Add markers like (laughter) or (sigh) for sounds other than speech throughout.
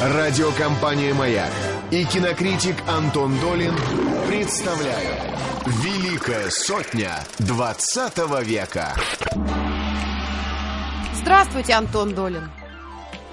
Радиокомпания «Маяк» и кинокритик Антон Долин представляют «Великая сотня 20 века». Здравствуйте, Антон Долин.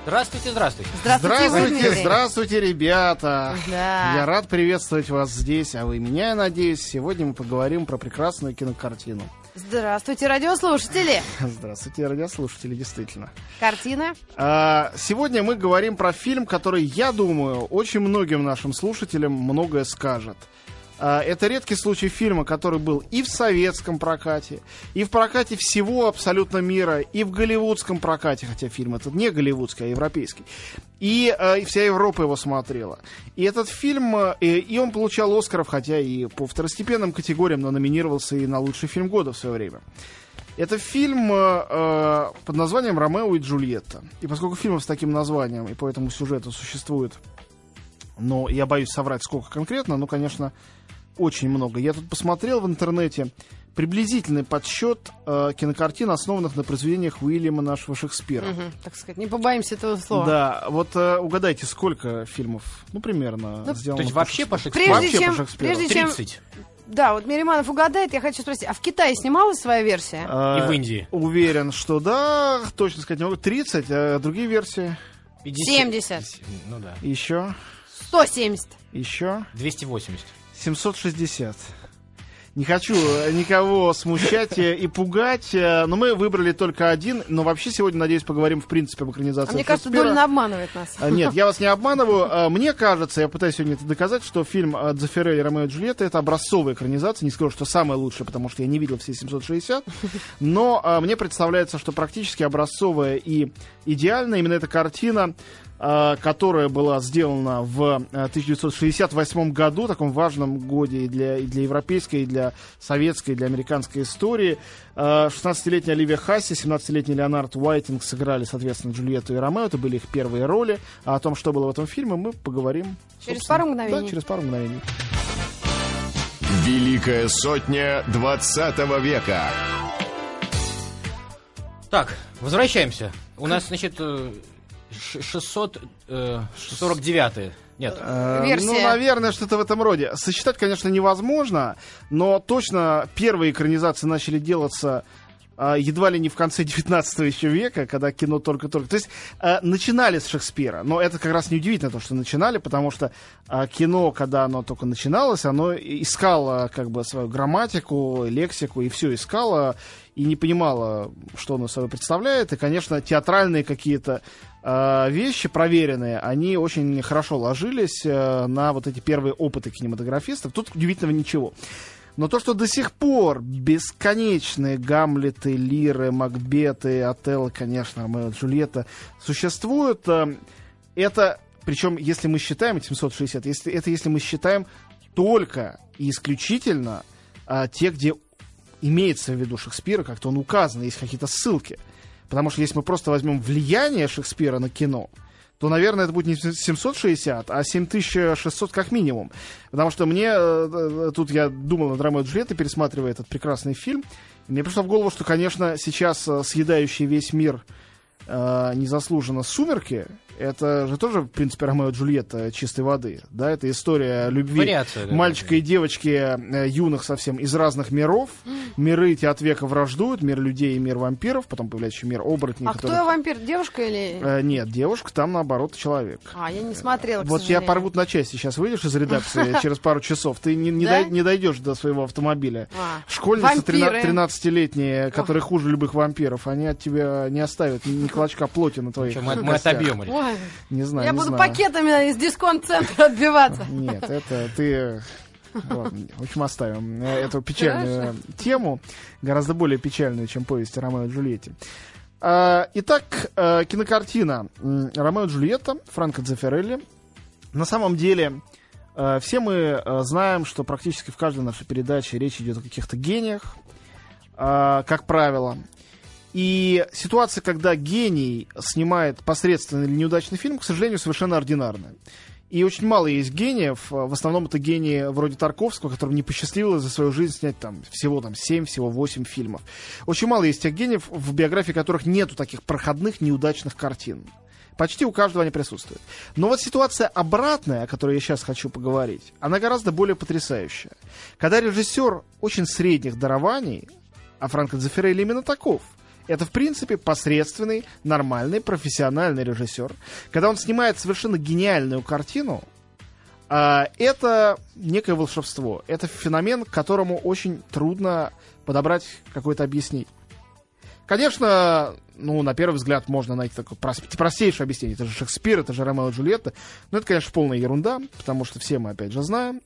Здравствуйте, здравствуйте. Здравствуйте, Здравствуйте, здравствуйте, ребята. Да. Я рад приветствовать вас здесь, а вы меня, я надеюсь. Сегодня мы поговорим про прекрасную кинокартину. Здравствуйте, радиослушатели. (laughs) Здравствуйте, радиослушатели, действительно. Картина. А, сегодня мы говорим про фильм, который, я думаю, очень многим нашим слушателям многое скажет. А, это редкий случай фильма, который был и в советском прокате, и в прокате всего абсолютно мира, и в голливудском прокате, хотя фильм этот не голливудский, а европейский. И, э, и вся Европа его смотрела. И этот фильм, э, и он получал Оскаров, хотя и по второстепенным категориям, но номинировался и на лучший фильм года в свое время. Это фильм э, под названием «Ромео и Джульетта». И поскольку фильмов с таким названием, и по этому сюжету существует, но я боюсь соврать, сколько конкретно, но, конечно, очень много. Я тут посмотрел в интернете приблизительный подсчет э, кинокартин, основанных на произведениях Уильяма нашего Шекспира. Мгм, так сказать, не побоимся этого слова. Да, вот э, угадайте, сколько фильмов, ну, примерно, Ну, сделано То есть по вообще по Шекспиру? Прежде Вообще чем, по Шекспиру. прежде чем, 30. да, вот Мириманов угадает, я хочу спросить, а в Китае снималась своя версия? Э, И в Индии. Уверен, что да, точно сказать не могу. 30, а другие версии 50. 70. Ну да. еще, 170. еще 280. 760. Не хочу э, никого смущать э, и пугать, э, но мы выбрали только один. Но вообще сегодня, надеюсь, поговорим в принципе об экранизации А мне кажется. Долин обманывает нас. А, Нет, я вас не обманываю. (laughs) А, Мне кажется, я пытаюсь сегодня это доказать, что фильм Дзефирелли «Ромео и Джульетта» — это образцовая экранизация. Не скажу, что самая лучшая, потому что я не видел все 760. Но а, мне представляется, что практически образцовая и идеальная именно эта картина, которая была сделана в а, 1968 году, таком важном годе и для, и для европейской, и для советской, и для американской истории. А, 16-летняя Оливия Хасси, 17-летний Леонард Уайтинг сыграли, соответственно, Джульетту и Ромео. Это были их первые роли. А о том, что было в этом фильме, мы поговорим. Через пару мгновений. Да, через пару мгновений. «Великая сотня 20 века». Так, возвращаемся. У нас, значит, э, ш- 649 Нет. Э, Версия. Ну, наверное, что-то в этом роде. Сосчитать, конечно, невозможно, но точно первые экранизации начали делаться едва ли не в конце (laughs) 19 еще века, когда кино только-только... То есть а, начинали с Шекспира, но это как раз неудивительно, то, что начинали, потому что а, кино, когда оно только начиналось, оно искало как бы свою грамматику, лексику, и все искало, и не понимало, что оно собой представляет. И, конечно, театральные какие-то вещи проверенные, они очень хорошо ложились э, на вот эти первые опыты кинематографистов. Тут удивительного ничего. Но то, что до сих пор бесконечные Гамлеты, Лиры, Макбеты, Отелло, конечно, Ромео Джульетта существуют, э, это, причем, если мы считаем эти 760, если, это если мы считаем только и исключительно а, те, где имеется в виду Шекспира, как-то он указан, есть какие-то ссылки. Потому что если мы просто возьмем влияние Шекспира на кино, то, наверное, это будет не 760, а 7600 как минимум. Потому что мне, э, э, тут я думал над Ромео Джульеттой, пересматривая этот прекрасный фильм, мне пришло в голову, что, конечно, сейчас э, съедающий весь мир незаслуженно «Сумерки», это же тоже, в принципе, Ромео и Джульетта чистой воды. Да, это история любви Вариация, да, мальчика и девочки э, юных совсем из разных миров. Миры эти от века враждуют, мир людей и мир вампиров, потом появляется еще мир оборотней. А кто которых- вампир? Девушка или... Э, нет, девушка, там наоборот человек. А, я не смотрела, к Вот тебя сожалению. порвут на части. Сейчас выйдешь из редакции (laughs) через пару часов, ты не, не, Да? дой- не дойдешь до своего автомобиля. А, Школьницы вампиры. 13-летние, которые хуже любых вампиров, они от тебя не оставят ни, клочка плоти на твоих мы, отобьем (laughs) их. Ой, Не знаю, я не буду знаю. пакетами из дисконт-центра (laughs) отбиваться. Нет, это ты... Ладно, в общем, оставим э, эту печальную тему, гораздо более печальную, чем повесть о Ромео и Джульетте. А, Итак, э, кинокартина «Ромео и Джульетта» Франко Дзефирелли. На самом деле, э, все мы знаем, что практически в каждой нашей передаче речь идет о каких-то гениях, а, как правило. И ситуация, когда гений снимает посредственный или неудачный фильм, к сожалению, совершенно ординарная. И очень мало есть гениев. В основном это гении вроде Тарковского, которым не посчастливилось за свою жизнь снять там всего там 7, всего 8 фильмов. Очень мало есть тех гениев, в биографии которых нету таких проходных неудачных картин. Почти у каждого они присутствуют. Но вот ситуация обратная, о которой я сейчас хочу поговорить, она гораздо более потрясающая. Когда режиссер очень средних дарований, а Франко Дзефирелли именно таков, это, в принципе, посредственный, нормальный, профессиональный режиссер. Когда он снимает совершенно гениальную картину, а, это некое волшебство. Это феномен, которому очень трудно подобрать какое-то объяснение. Конечно, ну, на первый взгляд можно найти такое прос- простейшее объяснение. Это же Шекспир, это же Ромео и Джульетта. Но это, конечно, полная ерунда, потому что все мы, опять же, знаем,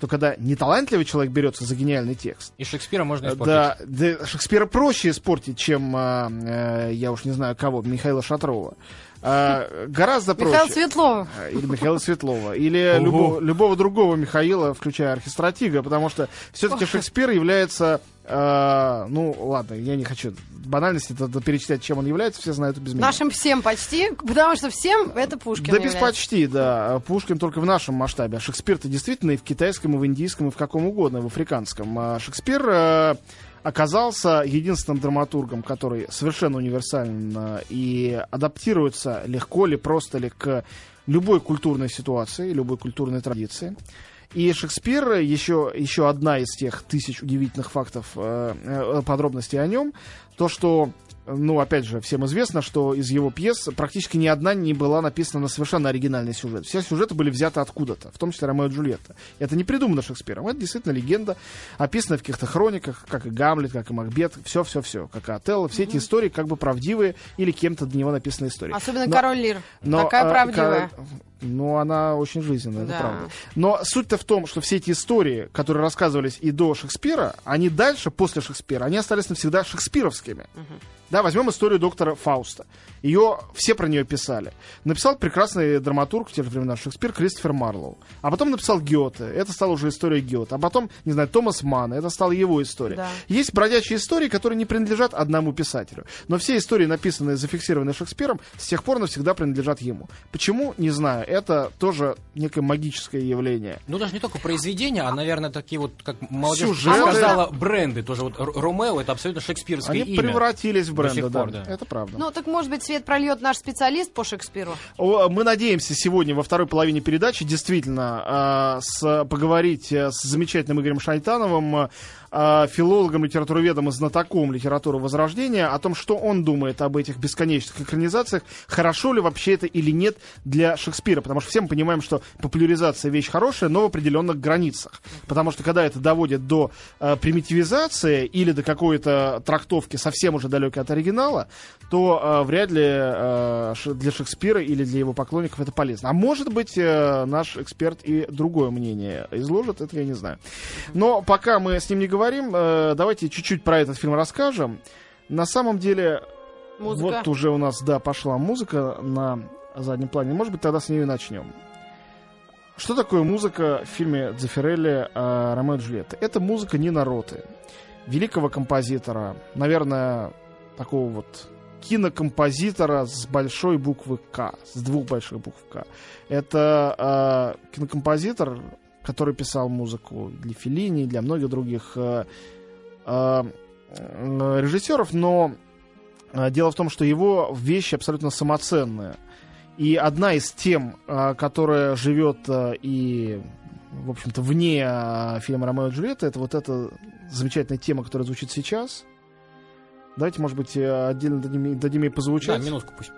что когда неталантливый человек берется за гениальный текст, И Шекспира можно испортить. да, да, Шекспира проще испортить, чем, а, э, я уж не знаю кого, Михаила Шатрова. А, гораздо проще. Михаил Светлов. А, Или Михаила Светлова. Или Ого. любого, любого другого Михаила, включая архистратига, потому что все-таки Шекспир является... э, ну, ладно, я не хочу банальности это, это перечислять, чем он является, все знают без меня. Нашим всем почти, потому что всем это Пушкин Да без является. почти, да. Пушкин только в нашем масштабе. А Шекспир-то действительно и в китайском, и в индийском, и в каком угодно, в африканском. А Шекспир э, оказался единственным драматургом, который совершенно универсален э, и адаптируется легко ли, просто ли к любой культурной ситуации, любой культурной традиции. И Шекспир, еще, еще одна из тех тысяч удивительных фактов, э, э, подробностей о нем, то, что, ну, опять же, всем известно, что из его пьес практически ни одна не была написана на совершенно оригинальный сюжет. Все сюжеты были взяты откуда-то, в том числе Ромео и Джульетта. Это не придумано Шекспиром, это действительно легенда, описанная в каких-то хрониках, как и Гамлет, как и Макбет, все-все-все, как и Отелло. Все эти истории как бы правдивые или кем-то для него написанные истории. Особенно Но- Король Лир. но, Такая а, правдивая. ка- Ну, она очень жизненная, это Да. правда. Но суть-то в том, что все эти истории, которые рассказывались и до Шекспира, они дальше, после Шекспира, они остались навсегда шекспировскими. Да, возьмем историю доктора Фауста. Ее все про нее писали. Написал прекрасный драматург в те же времена Шекспир Кристофер Марлоу. А потом написал Гёте. Это стала уже история Гёте. А потом, не знаю, Томас Манн. Это стала его история. Да. Есть бродячие истории, которые не принадлежат одному писателю. Но все истории, написанные, зафиксированные Шекспиром, с тех пор навсегда принадлежат ему. Почему? Не знаю. Это тоже некое магическое явление. Ну, даже не только произведения, а, наверное, такие вот, как молодежь Сюжеты. сказала, бренды. Тоже вот Ромео это абсолютно шекспирское Они имя. превратились в бренды, сих да. пор, да. Это правда. Ну, так, может быть, свет прольет наш специалист по Шекспиру? Мы надеемся сегодня во второй половине передачи действительно э, с, поговорить э, с замечательным Игорем Шайтановым, э, филологом, литературоведом и знатоком литературы Возрождения, о том, что он думает об этих бесконечных экранизациях, хорошо ли вообще это или нет для Шекспира. Потому что все мы понимаем, что популяризация вещь хорошая, но в определенных границах. Потому что когда это доводит до э, примитивизации или до какой-то трактовки совсем уже далекой от оригинала, то э, вряд ли э, для Шекспира или для его поклонников это полезно. А может быть, э, наш эксперт и другое мнение изложит, это я не знаю. Но пока мы с ним не говорим, э, давайте чуть-чуть про этот фильм расскажем. На самом деле, Музыка. вот уже у нас, да, пошла музыка на заднем плане. Может быть, тогда с нее и начнем. Что такое музыка в фильме Дзефирелли «Ромео и Джульетта»? Это музыка Нина Роты, великого композитора, наверное, такого вот кинокомпозитора с большой буквы К, с двух больших букв К. Это э, кинокомпозитор, который писал музыку для Феллини, для многих других э, э, э, режиссеров, но э, дело в том, что его вещи абсолютно самоценные. И одна из тем, э, которая живет э, и, в общем-то, вне э, фильма «Ромео и Джульетта», это вот эта замечательная тема, которая звучит сейчас. Давайте, может быть, отдельно дадим, ей- дадим ей Да, позвучать. минутку пусть.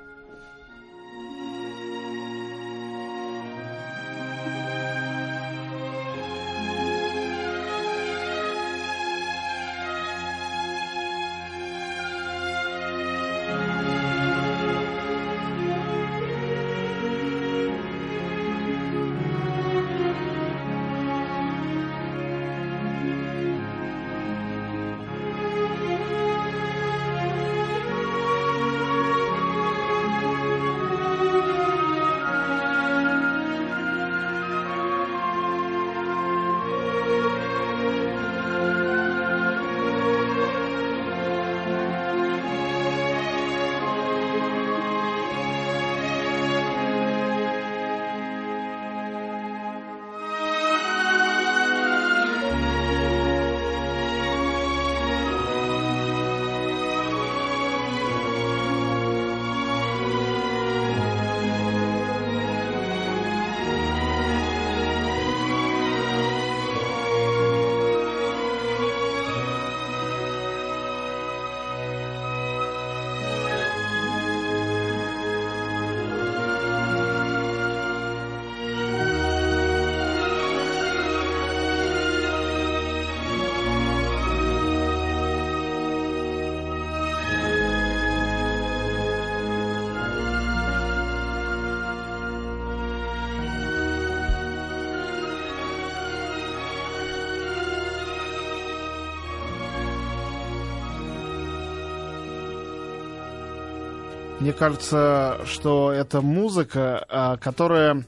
Мне кажется, что это музыка, а, которая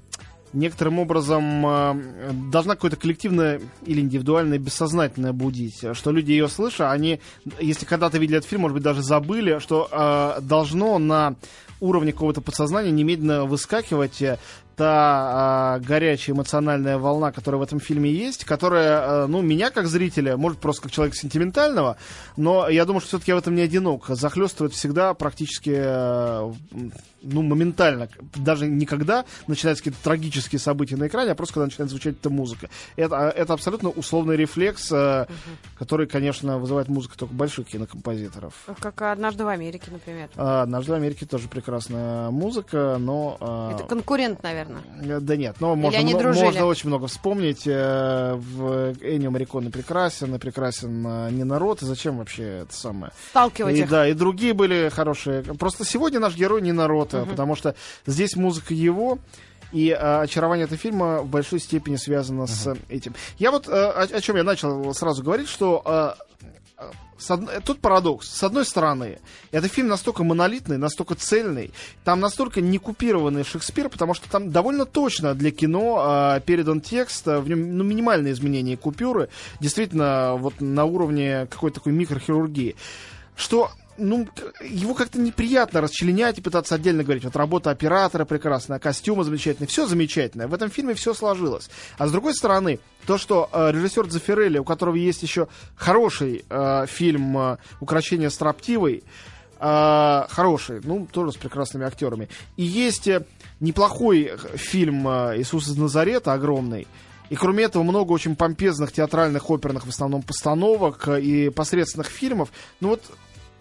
некоторым образом э, должна какое-то коллективное или индивидуальное бессознательное будить. Что люди ее слыша, они, если когда-то видели этот фильм, может быть, даже забыли, что э, должно на уровне какого-то подсознания немедленно выскакивать та э, горячая эмоциональная волна, которая в этом фильме есть, которая, э, ну, меня как зрителя, может, просто как человека сентиментального, но я думаю, что все-таки я в этом не одинок. Захлестывает всегда практически, э, ну, моментально. Даже никогда начинаются какие-то трагические события на экране, а просто когда начинает звучать эта музыка. Это, это абсолютно условный рефлекс, э, угу. который, конечно, вызывает музыка только больших кинокомпозиторов. Как «Однажды в Америке», например. А, «Однажды в Америке» тоже прекрасная музыка, но... Э, это конкурент, наверное наверное. Да нет, но можно, можно очень много вспомнить. Э, в Эннио Мариконе прекрасен, и прекрасен э, не народ, и зачем вообще это самое? Сталкивать и, их. Да, и другие были хорошие. Просто сегодня наш герой не народ, угу. потому что здесь музыка его, и а, очарование этого фильма в большой степени связано uh-huh. с этим. Я вот а, о, о чем я начал сразу говорить, что а, од... тут парадокс. С одной стороны, это фильм настолько монолитный, настолько цельный, там настолько не купированный Шекспир, потому что там довольно точно для кино э, передан текст, в нем ну, минимальные изменения купюры, действительно вот на уровне какой-то такой микрохирургии. Что ну, его как-то неприятно расчленять и пытаться отдельно говорить. Вот работа оператора прекрасная, костюмы замечательные, все замечательное. В этом фильме все сложилось. А с другой стороны, то, что э, режиссер Дзефирелли, у которого есть еще хороший э, фильм э, «Украшение строптивой», э, хороший, ну, тоже с прекрасными актерами. И есть э, неплохой фильм э, «Иисус из Назарета», огромный, и кроме этого много очень помпезных театральных, оперных в основном постановок э, и посредственных фильмов. Ну вот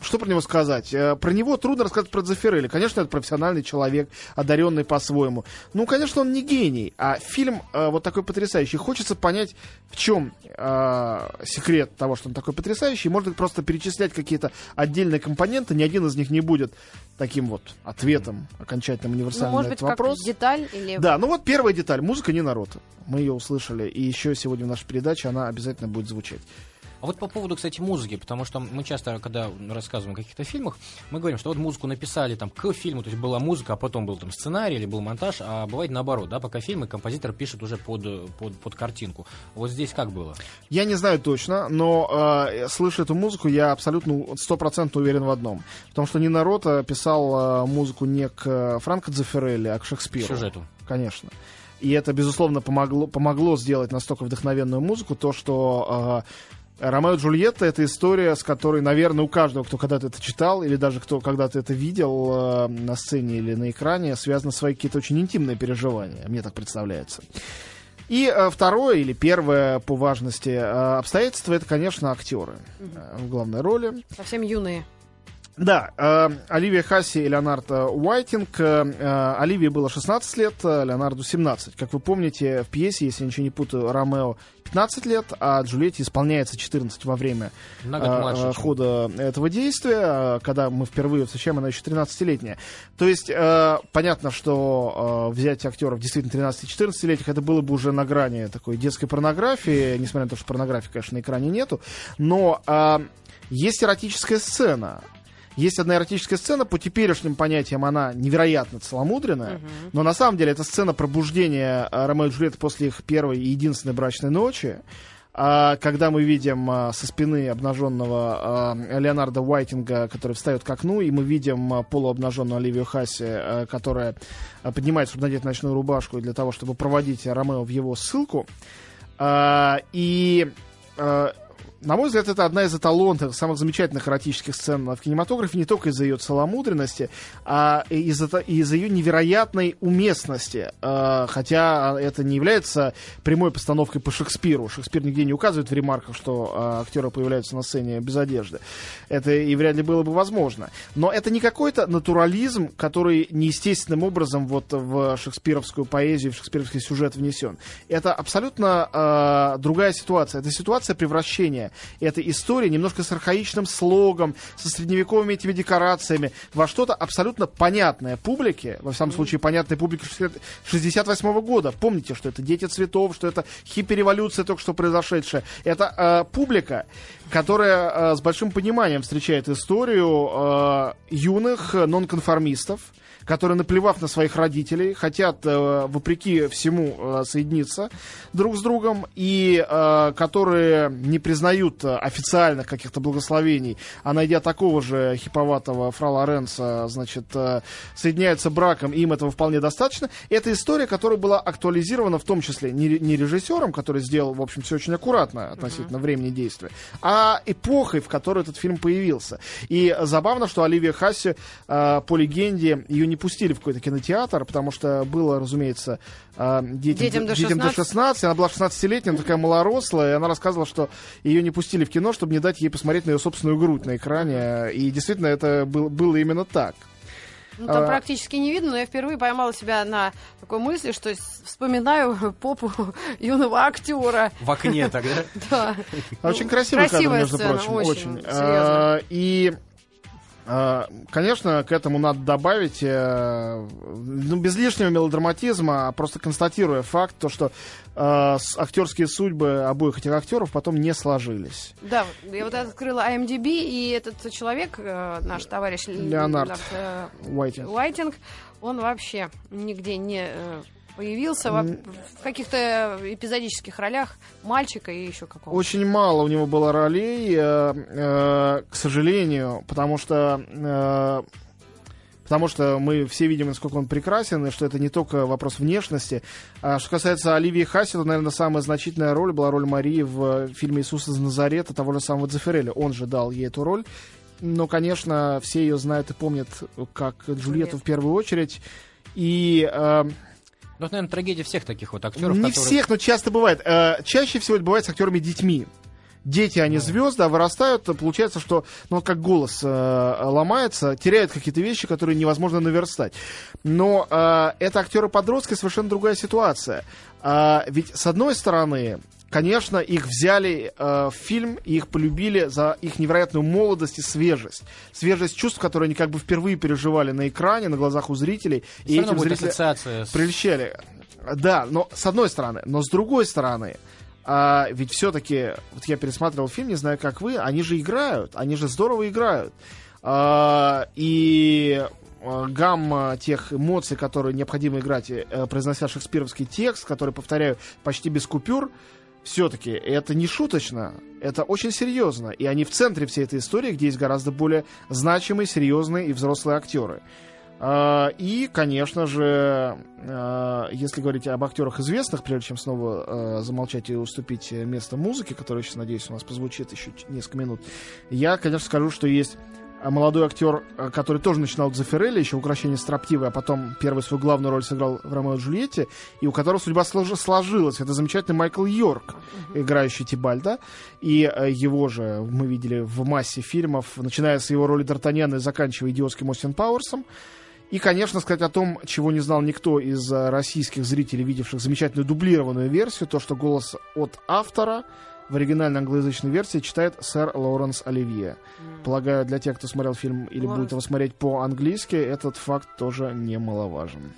что про него сказать? Э, про него трудно рассказать про Дзефирелли. Конечно, это профессиональный человек, одаренный по-своему. Ну, конечно, он не гений, а фильм э, вот такой потрясающий. Хочется понять, в чем э, секрет того, что он такой потрясающий. Можно просто перечислять какие-то отдельные компоненты, ни один из них не будет таким вот ответом окончательным универсальным ну, может быть, вопрос. Как деталь или... Да, ну вот первая деталь. Музыка не народ. Мы ее услышали. И еще сегодня в нашей передаче она обязательно будет звучать. А вот по поводу, кстати, музыки, потому что мы часто, когда рассказываем о каких-то фильмах, мы говорим, что вот музыку написали там к фильму, то есть была музыка, а потом был там сценарий или был монтаж, а бывает наоборот, да, пока фильмы композитор пишет уже под, под, под картинку. Вот здесь как было? Я не знаю точно, но э, слыша эту музыку, я абсолютно стопроцентно уверен в одном. Потому что Нина Рота писал э, музыку не к Франко Дзефирелли, а к Шекспиру. К сюжету. Конечно. И это, безусловно, помогло, помогло сделать настолько вдохновенную музыку, то, что э, Ромео и Джульетта — это история, с которой, наверное, у каждого, кто когда-то это читал, или даже кто когда-то это видел э, на сцене или на экране, связаны свои какие-то очень интимные переживания, мне так представляется. И э, второе или первое по важности э, обстоятельство — это, конечно, актеры э, в главной роли. Совсем юные. Да, э, Оливия Хасси и Леонард Уайтинг. Э, Оливии было 16 лет, э, Леонарду 17. Как вы помните, в пьесе, если я ничего не путаю, Ромео 15 лет, а Джульетте исполняется 14 во время э, хода этого действия. Когда мы впервые встречаем, она еще 13-летняя. То есть, э, понятно, что э, взять актеров действительно 13-14-летних, это было бы уже на грани такой детской порнографии, несмотря на то, что порнографии, конечно, на экране нету. Но э, есть эротическая сцена, есть одна эротическая сцена, по теперешним понятиям она невероятно целомудренная, угу. но на самом деле это сцена пробуждения э, Ромео и Джульетты после их первой и единственной брачной ночи. А, когда мы видим а, со спины обнаженного а, Леонарда Уайтинга, который встает к окну, и мы видим полуобнаженную Оливию Хасси, которая поднимается, чтобы надеть ночную рубашку для того, чтобы проводить Ромео в его ссылку. И на мой взгляд, это одна из эталонных, самых замечательных эротических сцен в кинематографе, не только из-за ее целомудренности, а из-за из ее невероятной уместности. А, хотя это не является прямой постановкой по Шекспиру. Шекспир нигде не указывает в ремарках, что а, актеры появляются на сцене без одежды. Это и вряд ли было бы возможно. Но это не какой-то натурализм, который неестественным образом вот в шекспировскую поэзию, в шекспировский сюжет внесен. Это абсолютно э, другая ситуация. Это ситуация превращения этой истории, немножко с архаичным слогом, со средневековыми этими декорациями, во что-то абсолютно понятное публике, во всяком случае, понятной публике 68 -го года. Помните, что это «Дети цветов», что это хиппи-революция только что произошедшая. Это э, публика, которая э, с большим пониманием встречает историю э, юных нонконформистов, которые, наплевав на своих родителей, хотят, э, вопреки всему, э, соединиться друг с другом, и э, которые не признают официальных каких-то благословений, а найдя такого же хиповатого фра Лоренца, значит, э, соединяются браком, и им этого вполне достаточно. Это история, которая была актуализирована в том числе не, не режиссером, который сделал, в общем, все очень аккуратно относительно mm-hmm. времени действия, а эпохой, в которой этот фильм появился. И забавно, что Оливия Хасси, э, по легенде, ее не пустили в какой-то кинотеатр, потому что было, разумеется, э, детям, Детям до детям до 16. Она была 16-летняя, такая малорослая, и она рассказывала, что ее не пустили в кино, чтобы не дать ей посмотреть на ее собственную грудь на экране. И действительно, это был, было именно так. Ну, там А. практически не видно, но я впервые поймала себя на такой мысли, что вспоминаю (laughs) попу юного актера. В окне тогда. (laughs) Да. Очень красивый кадр, между прочим. очень. А, И а, Конечно, к этому надо добавить, э, ну, без лишнего мелодраматизма, а просто констатируя факт, то, что э, актерские судьбы обоих этих актеров потом не сложились. Да, я вот открыла IMDb, и этот человек, э, наш товарищ Л- Леонард. э, Уайтинг. Уайтинг, он вообще нигде не появился во- в каких-то эпизодических ролях мальчика и еще какого-то. Очень мало у него было ролей, э, э, к сожалению, потому что э, потому что мы все видим, насколько он прекрасен, и что это не только вопрос внешности. А что касается Оливии Хасси, то, наверное, самая значительная роль была роль Марии в фильме «Иисус из Назарета» того же самого Дзефиреля. Он же дал ей эту роль. Но, конечно, все ее знают и помнят как Джульетту в первую очередь. И э, Ну, это, наверное, трагедия всех таких вот актеров, не которые... всех, но часто бывает. Э, чаще всего это бывает с актерами детьми. Дети, они звезды, а вырастают, э, получается, что, ну, вот как голос э, ломается, теряют какие-то вещи, которые невозможно наверстать. Но э, это актеры-подростки, совершенно другая ситуация. А, ведь, с одной стороны, конечно, их взяли э, в фильм, и их полюбили за их невероятную молодость и свежесть. Свежесть чувств, которые они как бы впервые переживали на экране, на глазах у зрителей. Все и этим зрители с... прельщали. Да, но с одной стороны, но с другой стороны, а, ведь все-таки, вот я пересматривал фильм, не знаю, как вы, они же играют, они же здорово играют. А, и а, гамма тех эмоций, которые необходимо играть, э, произнося шекспировский текст, который, повторяю, почти без купюр, все-таки это не шуточно, это очень серьезно. И они в центре всей этой истории, где есть гораздо более значимые, серьезные и взрослые актеры. А, И, конечно же, а, если говорить об актерах известных, прежде чем снова а, замолчать и уступить место музыке, которая сейчас, надеюсь, у нас прозвучит еще несколько минут, я, конечно, скажу, что есть молодой актер, а, который тоже начинал в Дзефирелли, еще в «Украшении строптивой», а потом первую свою главную роль сыграл в «Ромео и Джульетте», и у которого судьба слож- сложилась. Это замечательный Майкл Йорк, играющий Тибальда. И э, его же мы видели в массе фильмов, начиная с его роли Д'Артаньяна и заканчивая идиотским Остин Пауэрсом. И, конечно, сказать о том, чего не знал никто из э, российских зрителей, видевших замечательную дублированную версию, то, что голос от автора в оригинальной англоязычной версии читает сэр Лоуренс Оливье. Полагаю, для тех, кто смотрел фильм или Лоуренс. будет его смотреть по-английски, этот факт тоже немаловажен.